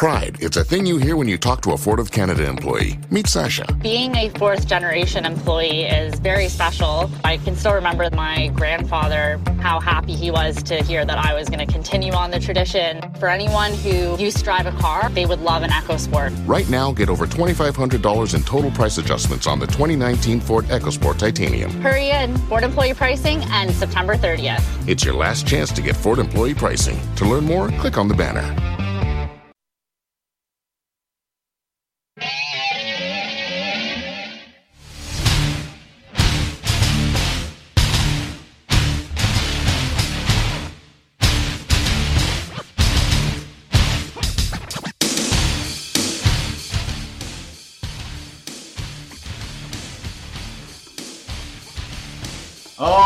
Pride, it's a thing you hear when you talk to a Ford of Canada employee. Meet Sasha. Being a fourth generation employee is very special. I can still remember my grandfather, how happy he was to hear that I was going to continue on the tradition. For anyone who used to drive a car, they would love an EcoSport. Right now, get over $2,500 in total price adjustments on the 2019 Ford EcoSport Titanium. Hurry in. Ford employee pricing ends September 30th. It's your last chance to get Ford employee pricing. To learn more, click on the banner.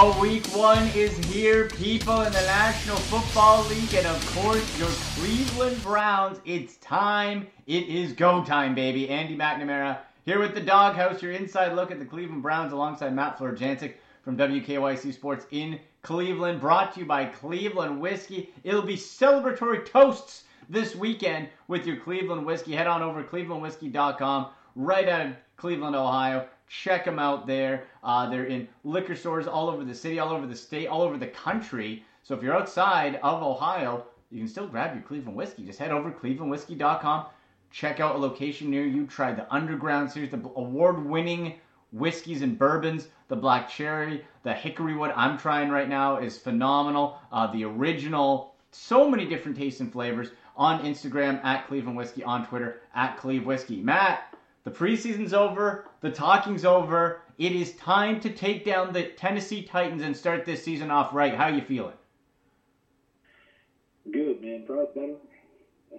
Oh, week one is here, people, in the National Football League, and of course, your Cleveland Browns. It's time. It is go time, baby. Andy McNamara here with the Dawg House, your inside look at the Cleveland Browns alongside Matt Florjancic from WKYC Sports in Cleveland, brought to you by Cleveland Whiskey. It'll be celebratory toasts this weekend with your Cleveland Whiskey. Head on over to clevelandwhiskey.com right out of Cleveland, Ohio. Check them out there. Uh, they're in liquor stores all over the city, all over the state, all over the country. So if you're outside of Ohio, you can still grab your Cleveland whiskey. Just head over to clevelandwhiskey.com. Check out a location near you. Try the Underground Series, the award-winning whiskeys and bourbons. The Black Cherry, the Hickory Wood I'm trying right now is phenomenal. Uh, the original, so many different tastes and flavors on Instagram at Cleveland Whiskey, on Twitter at Cleve Whiskey. Matt, the preseason's over. The talking's over. It is time to take down the Tennessee Titans and start this season off right. How you feeling? Good, man. Probably better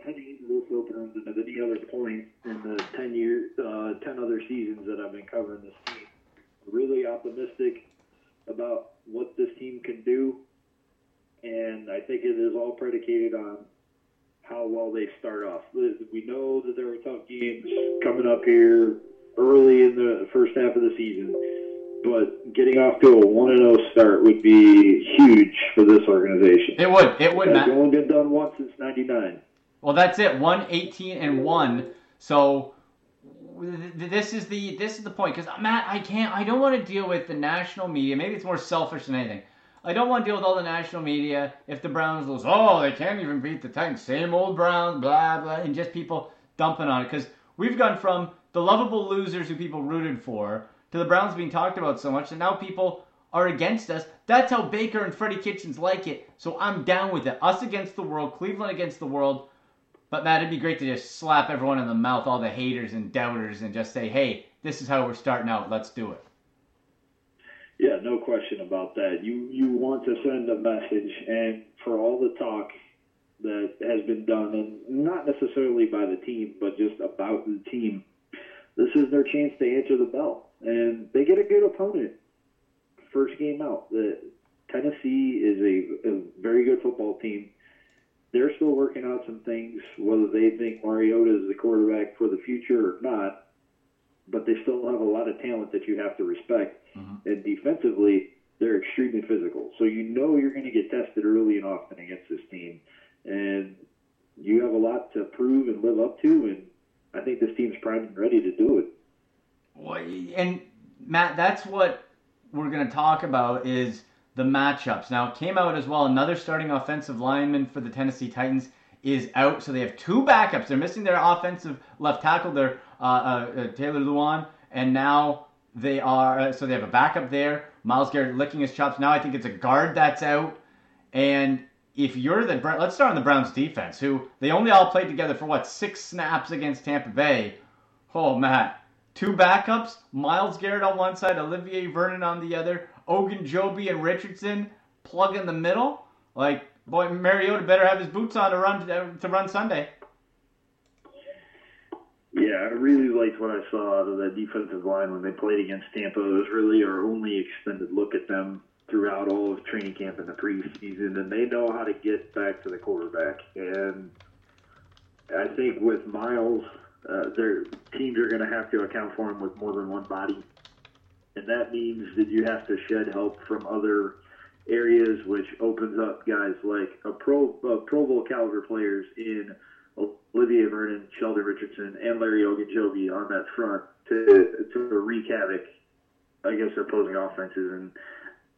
heading into this opener than at any other point in the 10 year, uh, 10 other seasons that I've been covering this team. Really optimistic about what this team can do, and I think it is all predicated on how well they start off. We know that there are tough games coming up here early in the first half of the season, but getting off to a one and zero start would be huge for this organization. It would. It would. It's only been done once since '99. Well, that's it. One eighteen and one. So this is the this is the point because Matt, I can't. I don't want to deal with the national media. Maybe it's more selfish than anything. I don't want to deal with all the national media if the Browns lose. Oh, they can't even beat the Titans. Same old Browns, blah blah, and just people dumping on it because we've gone from the lovable losers who people rooted for to the Browns being talked about so much, and now people are against us. That's how Baker and Freddie Kitchens like it. So I'm down with it. Us against the world, Cleveland against the world. But Matt, it'd be great to just slap everyone in the mouth, all the haters and doubters, and just say, "Hey, this is how we're starting out. Let's do it." Yeah, no question about that. You you want to send a message, and for all the talk that has been done, and not necessarily by the team, but just about the team, this is their chance to answer the bell, and they get a good opponent. First game out, the Tennessee is a, a very good football team. They're still working out some things, whether they think Mariota is the quarterback for the future or not but they still have a lot of talent that you have to respect. Mm-hmm. And defensively, they're extremely physical. So you know you're going to get tested early and often against this team. And you have a lot to prove and live up to. And I think this team's primed and ready to do it. Well, and Matt, that's what we're going to talk about is the matchups. Now, it came out as well. Another starting offensive lineman for the Tennessee Titans is out, so they have two backups. They're missing their offensive left tackle, their uh, uh, uh, Taylor Lewan, and now they are uh, so they have a backup there. Myles Garrett licking his chops. Now I think it's a guard that's out, and if you're the let's start on the Browns defense, who they only all played together for what six snaps against Tampa Bay. Oh Matt, two backups: Myles Garrett on one side, Olivier Vernon on the other, Ogunjobi and Richardson plug in the middle. Like boy, Mariota better have his boots on to run to run Sunday. Yeah, I really liked what I saw out of that defensive line when they played against Tampa. It was really our only extended look at them throughout all of training camp in the preseason, and they know how to get back to the quarterback. And I think with Myles, uh, their teams are going to have to account for him with more than one body, and that means that you have to shed help from other areas, which opens up guys like a pro Pro Bowl caliber players in Olivier Vernon, Sheldon Richardson, and Larry Ogunjobi on that front to to wreak havoc against opposing offenses, and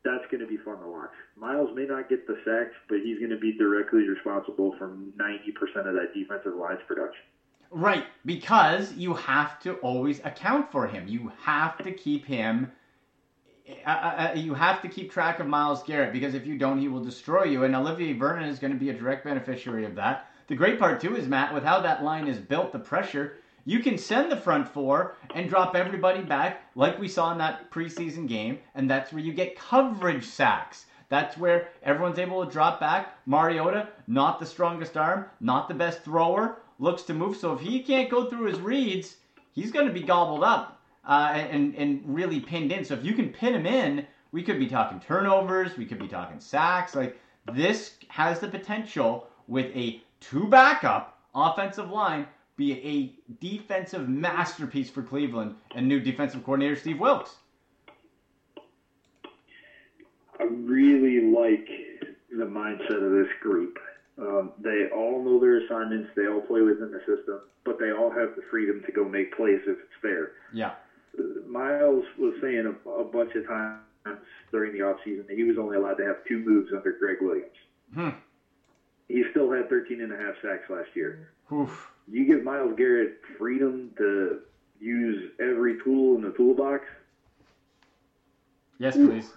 that's going to be fun to watch. Myles may not get the sacks, but he's going to be directly responsible for 90% of that defensive line's production. Right, because you have to always account for him. You have to keep him. Uh, uh, you have to keep track of Myles Garrett because if you don't, he will destroy you. And Olivier Vernon is going to be a direct beneficiary of that. The great part too is Matt, with how that line is built, the pressure. You can send the front four and drop everybody back like we saw in that preseason game, and that's where you get coverage sacks. That's where everyone's able to drop back. Mariota, not the strongest arm, not the best thrower, looks to move. So if he can't go through his reads, he's going to be gobbled up uh, and, and really pinned in. So if you can pin him in, we could be talking turnovers, we could be talking sacks. Like this has the potential with a two backup offensive line be a defensive masterpiece for Cleveland and new defensive coordinator Steve Wilks. I really like the mindset of this group. Um, they all know their assignments. They all play within the system, but they all have the freedom to go make plays if it's there. Yeah. Myles was saying a, a bunch of times during the offseason that he was only allowed to have two moves under Gregg Williams. Hmm. He still had 13 and a half sacks last year. Oof. You give Myles Garrett freedom to use every tool in the toolbox. Yes, please.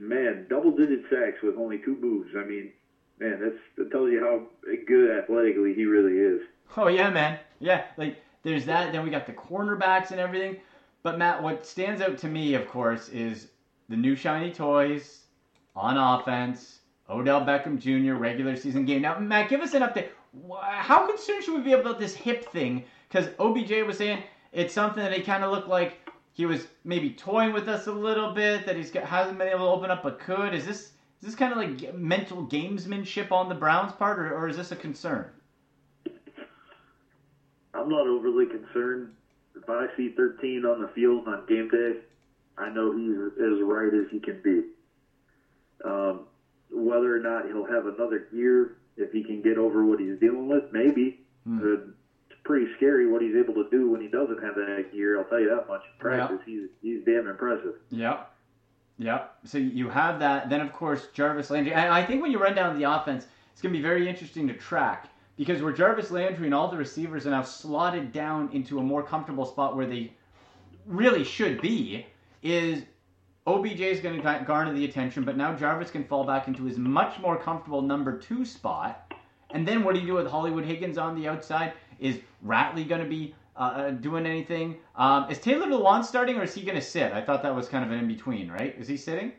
Man, double digit sacks with only two moves. I mean, man, that's that tells you how good athletically he really is. Oh yeah, man. Yeah, like there's that. Then we got the cornerbacks and everything. But Matt, what stands out to me, of course, is the new shiny toys on offense. Odell Beckham Jr. regular season game. Now, Matt, give us an update. How concerned should we be about this hip thing? Because OBJ was saying it's something that he kind of looked like he was maybe toying with us a little bit. That he's hasn't been able to open up, but could. Is this is this kind of like mental gamesmanship on the Browns' part, or, or is this a concern? I'm not overly concerned. If I see 13 on the field on game day, I know he's as right as he can be. Um, whether or not he'll have another year, if he can get over what he's dealing with, maybe. Hmm. It's pretty scary what he's able to do when he doesn't have that gear. I'll tell you that much. In practice, yeah. he's he's damn impressive. Yep. Yep. So you have that. Then, of course, Jarvis Landry. And I think when you run down the offense, it's going to be very interesting to track because where Jarvis Landry and all the receivers are now slotted down into a more comfortable spot where they really should be is OBJ is going to garner the attention, but now Jarvis can fall back into his much more comfortable number two spot. And then what do you do with Hollywood Higgins on the outside? Is Ratley going to be uh, uh, doing anything? Um, is Taylor Lewan starting or is he going to sit? I thought that was kind of an in between, right? Is he sitting?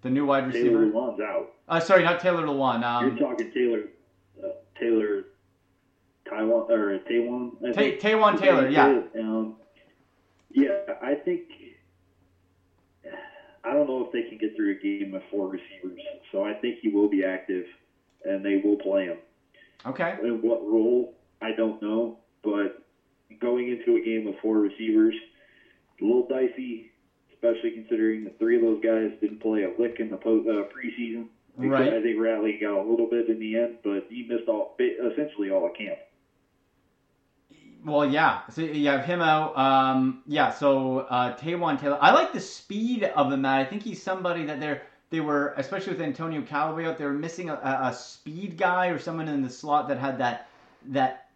The new wide receiver. Taylor Lewan's out. Uh, sorry, not Taylor Lewan. Um, You're talking Taylor. Taylor. Taiwan or Taiwan. Ta- Taywan Taylor, yeah. Um, yeah, I think. I don't know if they can get through a game with four receivers, so I think he will be active, and they will play him. Okay. In what role, I don't know. But going into a game with four receivers, a little dicey, especially considering the three of those guys didn't play a lick in the post, uh, preseason. Right. I think Ratley got a little bit in the end, but he missed all essentially all of camp. Well, yeah. So you have him out. Um, yeah. So uh, Taywan Taylor. I like the speed of the Matt. I think he's somebody that they're they were, especially with Antonio Callaway out, they were missing a, a speed guy or someone in the slot that had that that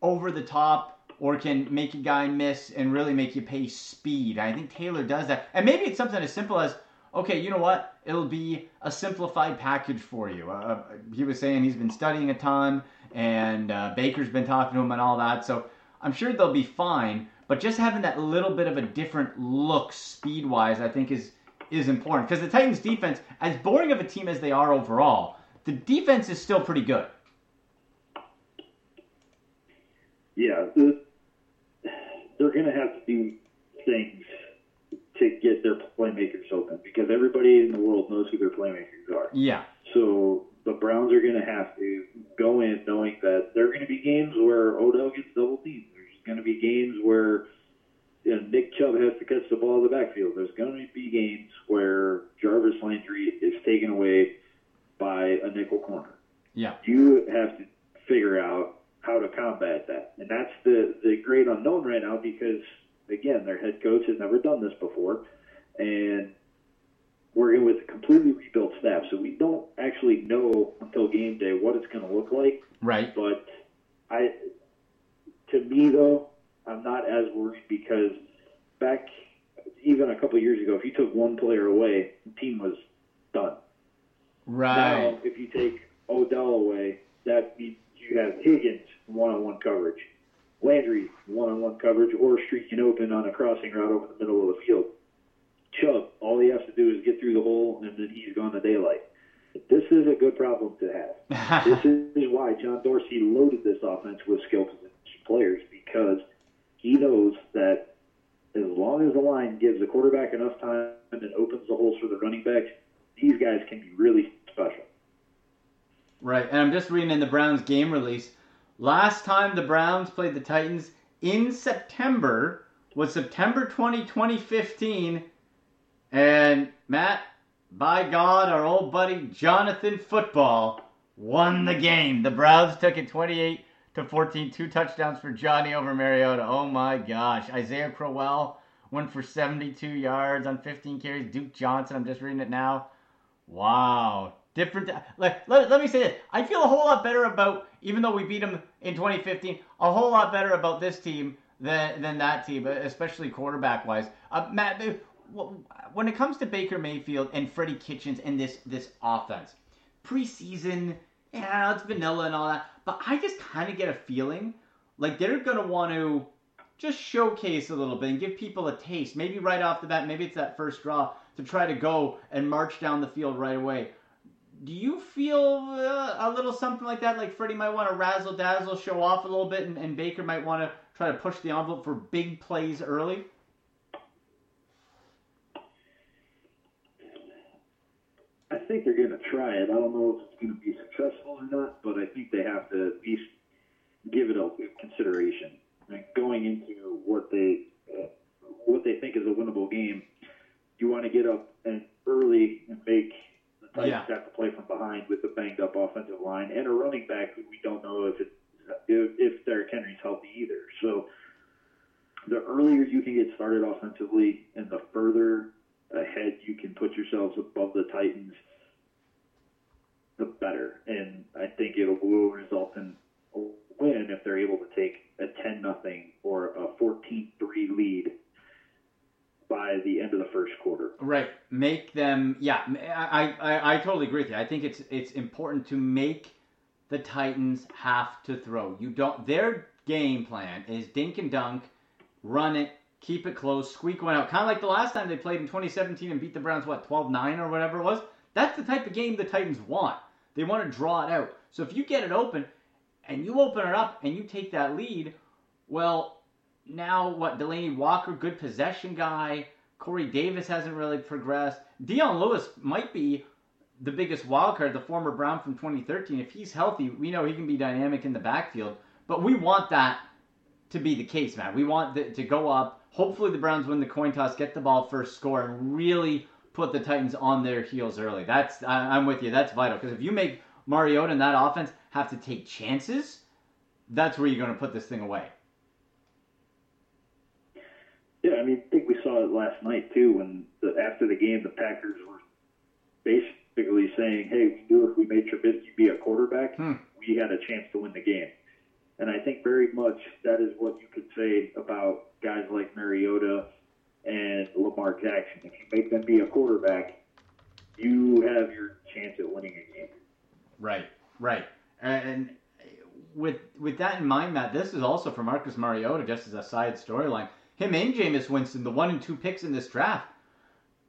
over the top or can make a guy miss and really make you pay speed. I think Taylor does that. And maybe it's something as simple as, okay, you know what? It'll be a simplified package for you. Uh, he was saying he's been studying a ton and uh, Baker's been talking to him and all that. So I'm sure they'll be fine. But just having that little bit of a different look speed wise, I think is is important because the Titans defense, as boring of a team as they are overall, the defense is still pretty good. yeah, they're going to have to do things to get their playmakers open because everybody in the world knows who their playmakers are. Yeah. So the Browns are going to have to go in knowing that there are going to be games where Odell gets double teamed. There's going to be games where you know, Nick Chubb has to catch the ball in the backfield. There's going to be games where Jarvis Landry is taken away by a nickel corner. Yeah. You have to figure out how to combat that? And that's the the great unknown right now because again, their head coach has never done this before, and we're in with a completely rebuilt staff, so we don't actually know until game day what it's going to look like. Right. But I, to me though, I'm not as worried because back even a couple of years ago, if you took one player away, the team was done. Right. Now, if you take Odell away, that means you have Higgins one-on-one coverage, Landry one-on-one coverage, or streaking open on a crossing route over the middle of the field. Chubb, all he has to do is get through the hole, and then he's gone to daylight. This is a good problem to have. this is why John Dorsey loaded this offense with skill position players because he knows that as long as the line gives the quarterback enough time and opens the holes for the running backs, these guys can be really special. Right, and I'm just reading in the Browns game release. Last time the Browns played the Titans in September was September 20, 2015. And Matt, by God, our old buddy Jonathan Football won the game. The Browns took it 28 to 14, two touchdowns for Johnny over Mariota. Oh my gosh. Isaiah Crowell went for 72 yards on 15 carries. Duke Johnson, I'm just reading it now. Wow. Different. Like, let, let me say this. I feel a whole lot better about, even though we beat them in 2015, a whole lot better about this team than, than that team, especially quarterback wise. Uh, Matt, when it comes to Baker Mayfield and Freddie Kitchens and this this offense, preseason, yeah, it's vanilla and all that, but I just kind of get a feeling like they're gonna want to just showcase a little bit and give people a taste. Maybe right off the bat, maybe it's that first draw to try to go and march down the field right away. Do you feel uh, a little something like that? Like Freddie might want to razzle dazzle, show off a little bit, and, and Baker might want to try to push the envelope for big plays early? I think they're going to try it. I don't know if it's going to be successful or not, but I think they have to at least give it a consideration. Like going into what they uh, what they think is a winnable game, you want to get up and early and make the Titans yeah. have to play from behind with a banged up offensive line and a running back who we don't know if it if, if Derrick Henry's healthy either. So the earlier you can get started offensively and the further ahead you can put yourselves above the Titans, the better. And I think it will result in a win if they're able to take a 10 nothing or a 14-3 lead by the end of the first quarter. Right. Make them. Yeah, I, I I totally agree with you. I think it's it's important to make the Titans have to throw. You don't. Their game plan is dink and dunk, run it, keep it close, squeak one out. Kind of like the last time they played in 2017 and beat the Browns, what, 12 9 or whatever it was? That's the type of game the Titans want. They want to draw it out. So if you get it open and you open it up and you take that lead, well, now what? Delanie Walker, good possession guy. Corey Davis hasn't really progressed. Dion Lewis might be the biggest wild card, the former Brown from 2013. If he's healthy, we know he can be dynamic in the backfield. But we want that to be the case, man. We want the, to go up. Hopefully, the Browns win the coin toss, get the ball first, score, and really put the Titans on their heels early. That's I, I'm with you. That's vital because if you make Mariota and that offense have to take chances, that's where you're going to put this thing away. Yeah, I mean, I think we saw it last night too. When the, after the game, the Packers were basically saying, "Hey, we knew if we made Trubisky be a quarterback, hmm. we had a chance to win the game." And I think very much that is what you could say about guys like Mariota and Lamar Jackson. If you make them be a quarterback, you have your chance at winning a game. Right, right. And with with that in mind, Matt, this is also for Marcus Mariota, just as a side storyline. Him and Jameis Winston, the one and two picks in this draft,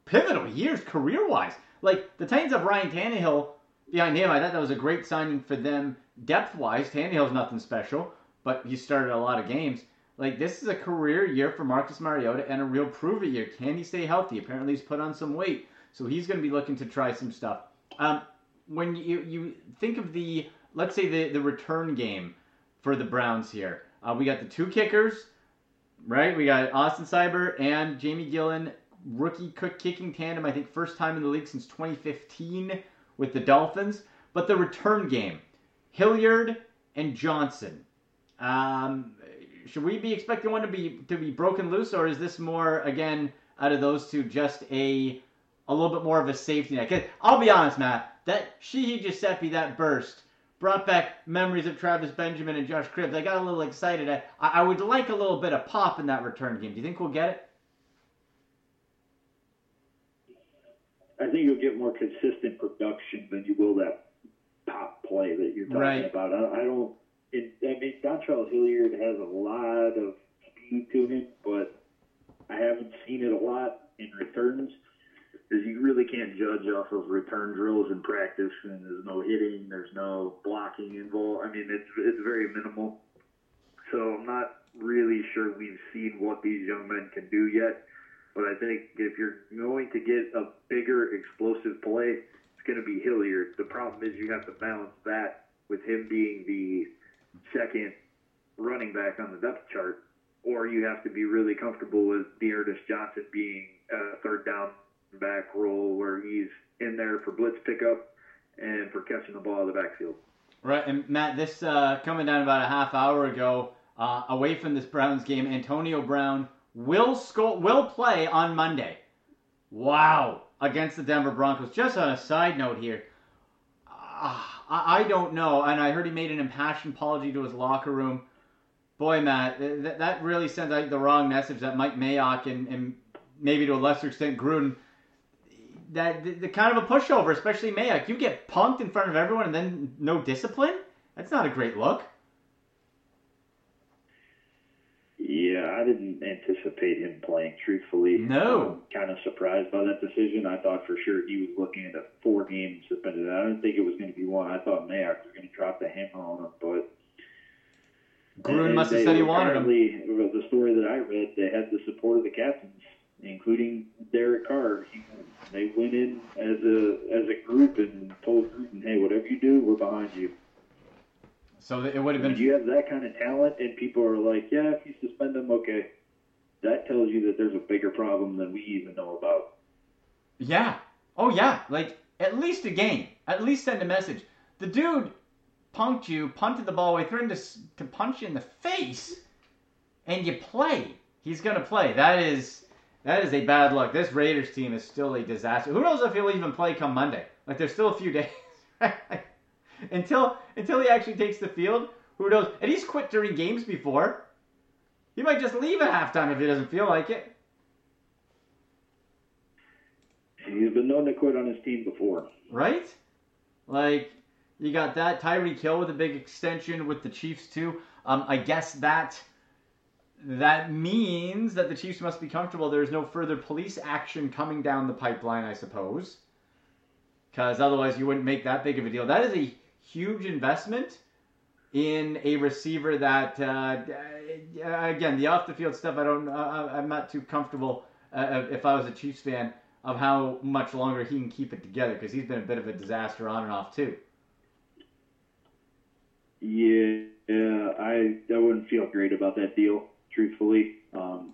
pivotal years career wise. Like the Titans have Ryan Tannehill behind him. I thought that was a great signing for them depth wise. Tannehill's nothing special, but he started a lot of games. Like this is a career year for Marcus Mariota and a real prove it year. Can he stay healthy? Apparently he's put on some weight, so he's going to be looking to try some stuff. Um, when you you think of the let's say the the return game for the Browns here, uh, we got the two kickers, right? We got Austin Seibert and Jamie Gillan, rookie cook kicking tandem. I think first time in the league since 2015 with the Dolphins. But the return game, Hilliard and Johnson. Um, should we be expecting one to be to be broken loose, or is this more again out of those two just a a little bit more of a safety net? I'll be honest, Matt, that Sheehy Giuseppe that burst brought back memories of Travis Benjamin and Josh Cribbs. I got a little excited. I, I would like a little bit of pop in that return game. Do you think we'll get it? I think you'll get more consistent production than you will that pop play that you're talking Right. about. I, I don't. It, I mean, Dontrell Hilliard has a lot of speed to him, but I haven't seen it a lot in returns. Because you really can't judge off of return drills in practice, and there's no hitting, there's no blocking involved. I mean, it's it's very minimal. So I'm not really sure we've seen what these young men can do yet. But I think if you're going to get a bigger explosive play, it's going to be Hilliard. The problem is you have to balance that with him being the second running back on the depth chart, or you have to be really comfortable with D'Ernest Johnson being a third down back role where he's in there for blitz pickup and for catching the ball of the backfield. Right, and Matt, this uh, coming down about a half hour ago, uh, away from this Browns game, Antonio Brown will sco- will play on Monday. Wow, against the Denver Broncos. Just on a side note here, uh, I, I don't know, and I heard he made an impassioned apology to his locker room. Boy, Matt, th- that really sends out the wrong message that Mike Mayock and, and maybe to a lesser extent Gruden that the, the kind of a pushover, especially Mayock. You get punked in front of everyone and then no discipline. That's not a great look. Yeah, I didn't anticipate him playing. Truthfully, No. I'm kind of surprised by that decision. I thought for sure he was looking at a four-game suspended. I didn't think it was going to be one. I thought Mayock was going to drop the hammer on him, but Gruden must have said he wanted him. apparently, well, The story that I read, they had the support of the captains, including Derek Carr. He, they went in as a as a group and told Gruden, "Hey, whatever you do, we're behind you." So it would have When been. you have that kind of talent, and people are like, "Yeah, if you suspend them, okay," that tells you that there's a bigger problem than we even know about. Yeah. Oh yeah. Like at least a game. At least send a message. The dude punked you, punted the ball away, threatened to to punch you in the face, and you play. He's gonna play. That is that is a bad luck. This Raiders team is still a disaster. Who knows if he'll even play come Monday? Like there's still a few days until until he actually takes the field. Who knows? And he's quit during games before. He might just leave at halftime if he doesn't feel like it. He's been known to quit on his team before. right? Like you got that Tyreek Hill with a big extension with the Chiefs too. Um, I guess that that means that the Chiefs must be comfortable. There's no further police action coming down the pipeline, I suppose, because otherwise you wouldn't make that big of a deal. That is a huge investment in a receiver that, uh, again, the off the field stuff. I don't. Uh, I'm not too comfortable. Uh, if I was a Chiefs fan, of how much longer he can keep it together because he's been a bit of a disaster on and off too. Yeah, yeah, I I wouldn't feel great about that deal, truthfully. Um,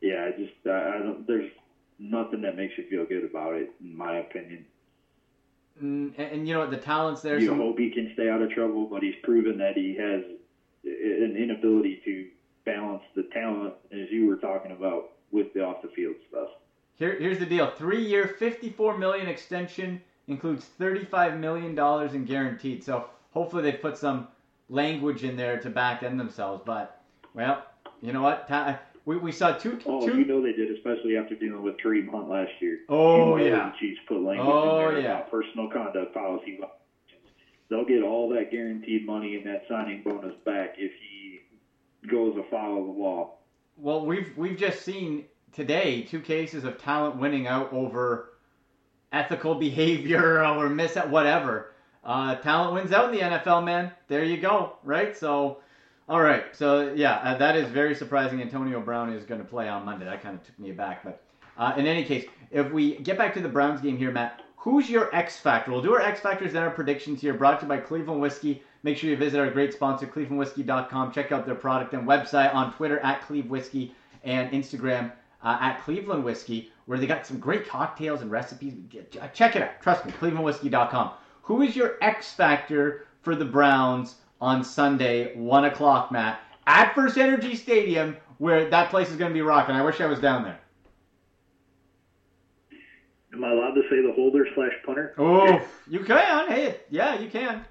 yeah, I just I, I don't. There's nothing that makes you feel good about it, in my opinion. Mm, and, and you know? The talents there. you some- hope he can stay out of trouble, but he's proven that he has an inability to balance the talent, as you were talking about, with the off the field stuff. Here, here's the deal: three-year, fifty-four million extension includes thirty-five million dollars in guaranteed. So hopefully they put some language in there to back end themselves. But well, you know what? Ta- we, we saw two Oh, two. you know they did, especially after dealing with Kareem Hunt last year. Oh, You know yeah. the Chiefs put language Oh, in there yeah. about personal conduct policy. They'll get all that guaranteed money and that signing bonus back if he goes afoul of the law. Well, we've we've just seen today two cases of talent winning out over ethical behavior, or miss at whatever. Uh, talent wins out in the NFL, man. There you go, right? So, all right. So yeah, uh, that is very surprising. Antonio Brown is going to play on Monday. That kind of took me aback, but uh, in any case, if we get back to the Browns game here, Matt, who's your X factor? We'll do our X factors and our predictions here. Brought to you by Cleveland Whiskey. Make sure you visit our great sponsor, ClevelandWhiskey.com. Check out their product and website on Twitter at Cleve Whiskey and Instagram uh, at Cleveland Whiskey, where they got some great cocktails and recipes. Check it out. Trust me, ClevelandWhiskey.com. Who is your X factor for the Browns on Sunday, 1 o'clock, Matt, at First Energy Stadium, where that place is going to be rocking. I wish I was down there. Am I allowed to say the holder slash punter? Oh, you can. Hey, yeah, you can.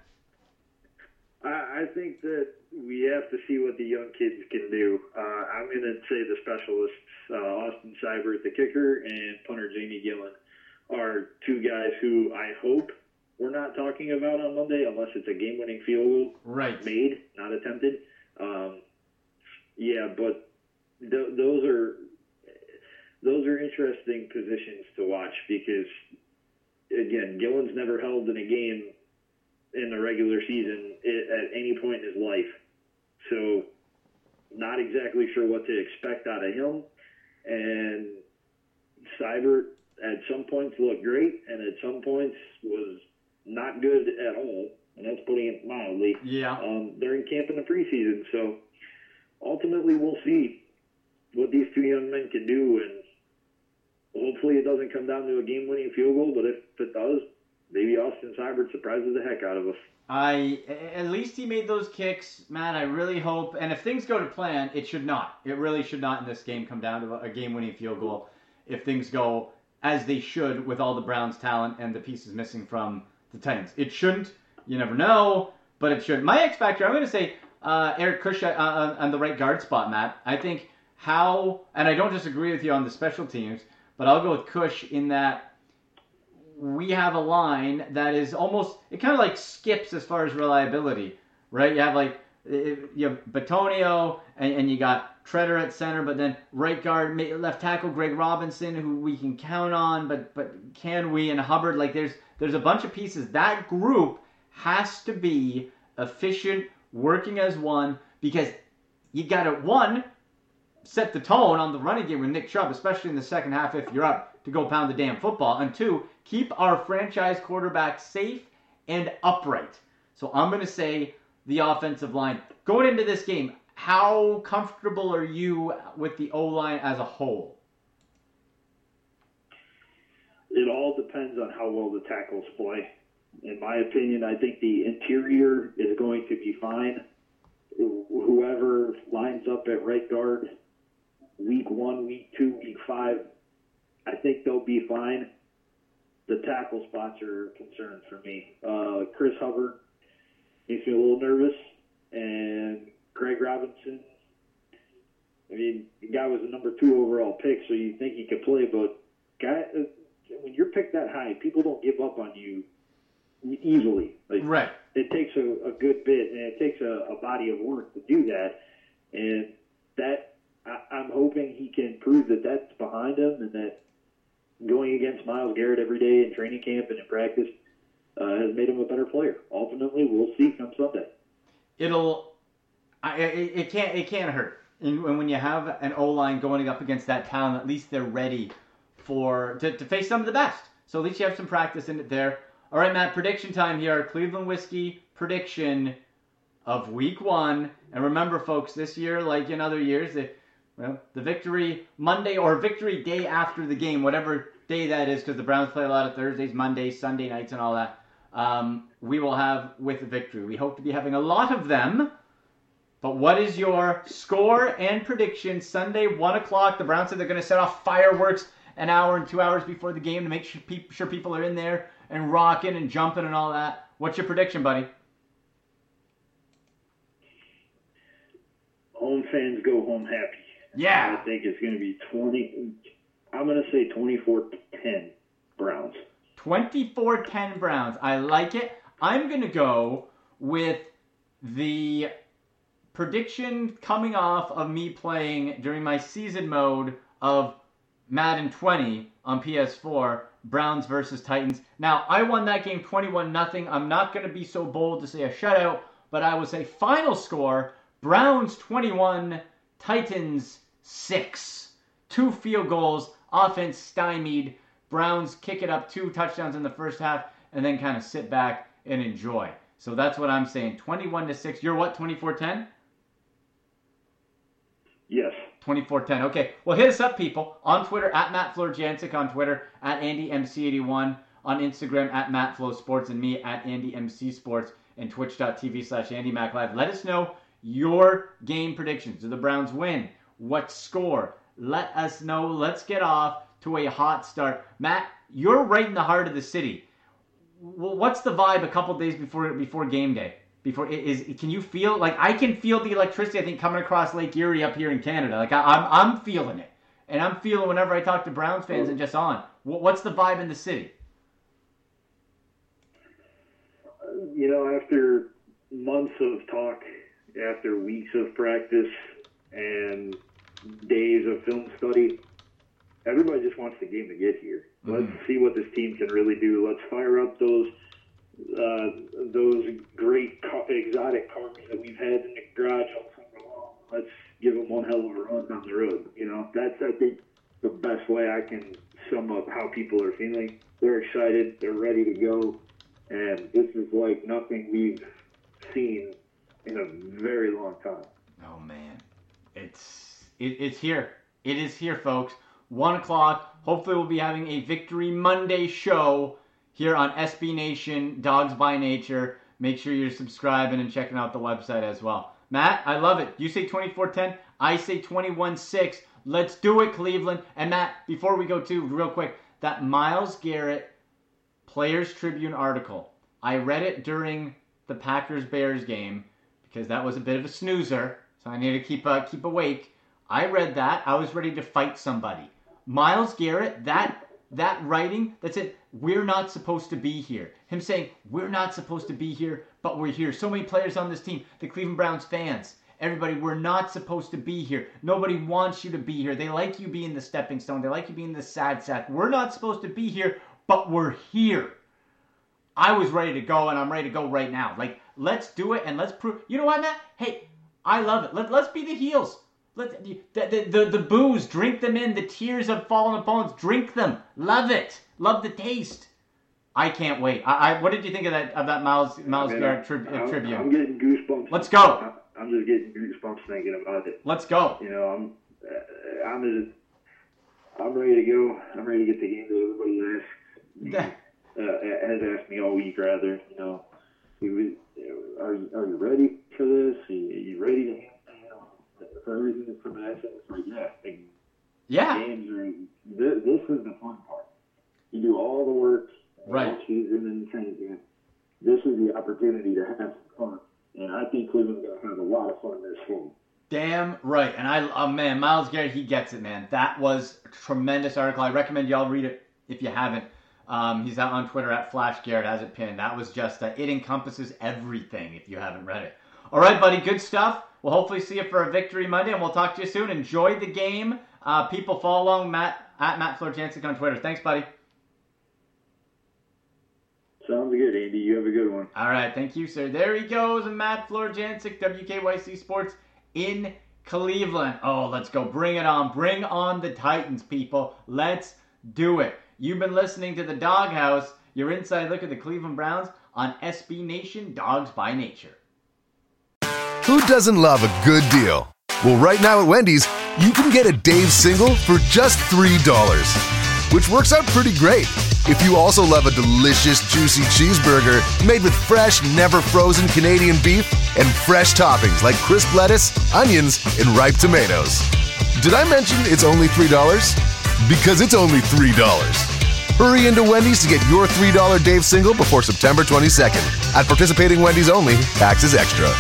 I, I think that we have to see what the young kids can do. Uh, I'm going to say the specialists, uh, Austin Seibert, the kicker, and punter Jamie Gillan, are two guys who I hope we're not talking about on Monday unless it's a game-winning field goal Right. made, not attempted. Um, yeah, but th- those are those are interesting positions to watch because again, Gillan's never held in a game in the regular season at any point in his life, so not exactly sure what to expect out of him. And Seibert at some points looked great, and at some points was not good at all, and that's putting it mildly. Yeah. Um, they're in camp in the preseason, so ultimately we'll see what these two young men can do, and hopefully it doesn't come down to a game-winning field goal. But if it does, maybe Austin Seibert surprises the heck out of us. I at least he made those kicks, man. I really hope. And if things go to plan, it should not. It really should not in this game come down to a game-winning field goal. If things go as they should with all the Browns' talent and the pieces missing from the Titans, it shouldn't. You never know, but it should. My X factor, I'm going to say uh, Eric Kush uh, on, on the right guard spot, Matt. I think how, and I don't disagree with you on the special teams, but I'll go with Kush in that we have a line that is almost it kind of like skips as far as reliability, right? You have like you have Bitonio and, and you got Tretter at center, but then right guard, left tackle Greg Robinson, who we can count on, but but can we? And Hubbard, like there's there's a bunch of pieces. That group has to be efficient, working as one, because you got to one set the tone on the running game with Nick Chubb, especially in the second half if you're up to go pound the damn football. And two, keep our franchise quarterback safe and upright. So I'm going to say the offensive line. Going into this game, how comfortable are you with the O line as a whole? It all depends on how well the tackles play. In my opinion, I think the interior is going to be fine. Whoever lines up at right guard, week one, week two, week five, I think they'll be fine. The tackle spots are a concern for me. Uh, Chris Hubbard makes me a little nervous, and Greg Robinson. I mean, the guy was a number two overall pick, so you think he could play, but guy, when you're picked that high, people don't give up on you easily. Like Right. it takes a, a good bit, and it takes a, a body of work to do that. And that I, I'm hoping he can prove that that's behind him, and that going against Myles Garrett every day in training camp and in practice uh, has made him a better player. Ultimately, we'll see come Sunday. It'll. I, it, it can't. It can't hurt. And when when you have an O line going up against that talent, at least they're ready for to, to face some of the best. So at least you have some practice in it there. All right, Matt. Prediction time here. Cleveland whiskey prediction of Week One. And remember, folks, this year, like in other years, the well, the victory Monday or victory day after the game, whatever day that is, because the Browns play a lot of Thursdays, Mondays, Sunday nights, and all that. Um, we will have with victory. We hope to be having a lot of them. But what is your score and prediction Sunday, 1 o'clock? The Browns said they're going to set off fireworks an hour and two hours before the game to make sure, pe- sure people are in there and rocking and jumping and all that. What's your prediction, buddy? Home fans go home happy. Yeah. I think it's going to be 20. I'm going to say 24-10 Browns. 24 10 Browns. I like it. I'm going to go with the prediction coming off of me playing during my season mode of Madden 20 on PS4, Browns versus Titans. Now, I won that game 21 0. I'm not going to be so bold to say a shutout, but I will say final score Browns 21, Titans 6. Two field goals, offense stymied. Browns kick it up two touchdowns in the first half and then kind of sit back and enjoy. So that's what I'm saying. 21 to 6. You're what, 24 10? Yes. 2410. Okay. Well, hit us up, people, on Twitter at Matt Florjancic, on Twitter at AndyMC81, on Instagram at Matt Flow Sports, and me at AndyMC Sports. and twitch.tv slash Andy Mac Live. Let us know your game predictions. Do the Browns win? What score? Let us know. Let's get off to a hot start. Matt, you're right in the heart of the city. What's the vibe a couple days before before game day? Before is can you feel like I can feel the electricity? I think coming across Lake Erie up here in Canada. Like I, I'm I'm feeling it, and I'm feeling whenever I talk to Browns fans and just on. What's the vibe in the city? You know, after months of talk, after weeks of practice, and days of film study, everybody just wants the game to get here. Mm-hmm. Let's see what this team can really do. Let's fire up those uh, those great exotic cars that we've had in the garage all summer long. Let's give them one hell of a run down the road. You know, that's I think the best way I can sum up how people are feeling. They're excited. They're ready to go, and this is like nothing we've seen in a very long time. Oh man, it's it, it's here. It is here, folks. One o'clock. Hopefully, we'll be having a Victory Monday show here on SB Nation, Dawgs by Nature. Make sure you're subscribing and checking out the website as well. Matt, I love it. You say 24-10. I say 21-6. Let's do it, Cleveland. And Matt, before we go to real quick, that Myles Garrett Players Tribune article. I read it during the Packers Bears game because that was a bit of a snoozer, so I need to keep uh, keep awake. I read that. I was ready to fight somebody. Myles Garrett, that that writing that said we're not supposed to be here. Him saying we're not supposed to be here, but we're here. So many players on this team, the Cleveland Browns fans, everybody, we're not supposed to be here. Nobody wants you to be here. They like you being the stepping stone. They like you being the sad sack. We're not supposed to be here, but we're here. I was ready to go, and I'm ready to go right now. Like, let's do it, and let's prove. You know what, Matt? Hey, I love it. Let, let's be the heels. Let, the, the, the, the booze, drink them in. The tears of fallen opponents, drink them. Love it. Love the taste. I can't wait. I, I what did you think of that of that Myles Myles Garrett tri- I'm, tribute? I'm getting goosebumps. Let's go. I'm just getting goosebumps thinking about it. Let's go. You know, I'm uh, I'm just, I'm ready to go. I'm ready to get the game that everybody asked uh, has asked me all week. Rather, you know, are you, are you ready for this? Are you, are you ready to for everything from an accent. It's like, yeah, are this, this is the fun part. You do all the work, right? Season and camp. This is the opportunity to have fun, and I think Cleveland's gonna have a lot of fun this fall. Damn right, and I, oh man, Myles Garrett, he gets it, man. That was a tremendous article. I recommend y'all read it if you haven't. Um, he's out on Twitter at Flash Garrett, has it pinned. That was just, uh, it encompasses everything if you haven't read it. All right, buddy, good stuff. We'll hopefully see you for a victory Monday, and we'll talk to you soon. Enjoy the game. Uh, people follow along Matt at Matt Florjancic on Twitter. Thanks, buddy. Sounds good, Andy. You have a good one. All right, thank you, sir. There he goes, Matt Florjancic, WKYC Sports in Cleveland. Oh, let's go. Bring it on. Bring on the Titans, people. Let's do it. You've been listening to the Dawg House, your inside look at the Cleveland Browns on SB Nation Dawgs by Nature. Doesn't love a good deal? Well, right now at Wendy's, you can get a Dave single for just $3, which works out pretty great. If you also love a delicious, juicy cheeseburger made with fresh, never frozen Canadian beef and fresh toppings like crisp lettuce, onions, and ripe tomatoes. Did I mention it's only $3? Because it's only $3. Hurry into Wendy's to get your $3 Dave single before September 22nd. At participating Wendy's only, taxes extra.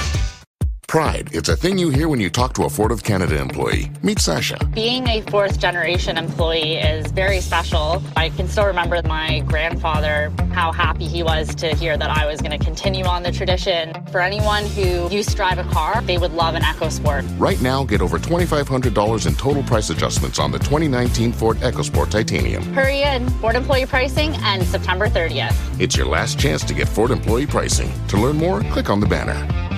Pride. It's a thing you hear when you talk to a Ford of Canada employee. Meet Sasha. Being a fourth generation employee is very special. I can still remember my grandfather, how happy he was to hear that I was going to continue on the tradition. For anyone who used to drive a car, they would love an EcoSport. Right now, get over $2,500 in total price adjustments on the 2019 Ford EcoSport Titanium. Hurry in. Ford employee pricing ends September 30th. It's your last chance to get Ford employee pricing. To learn more, click on the banner.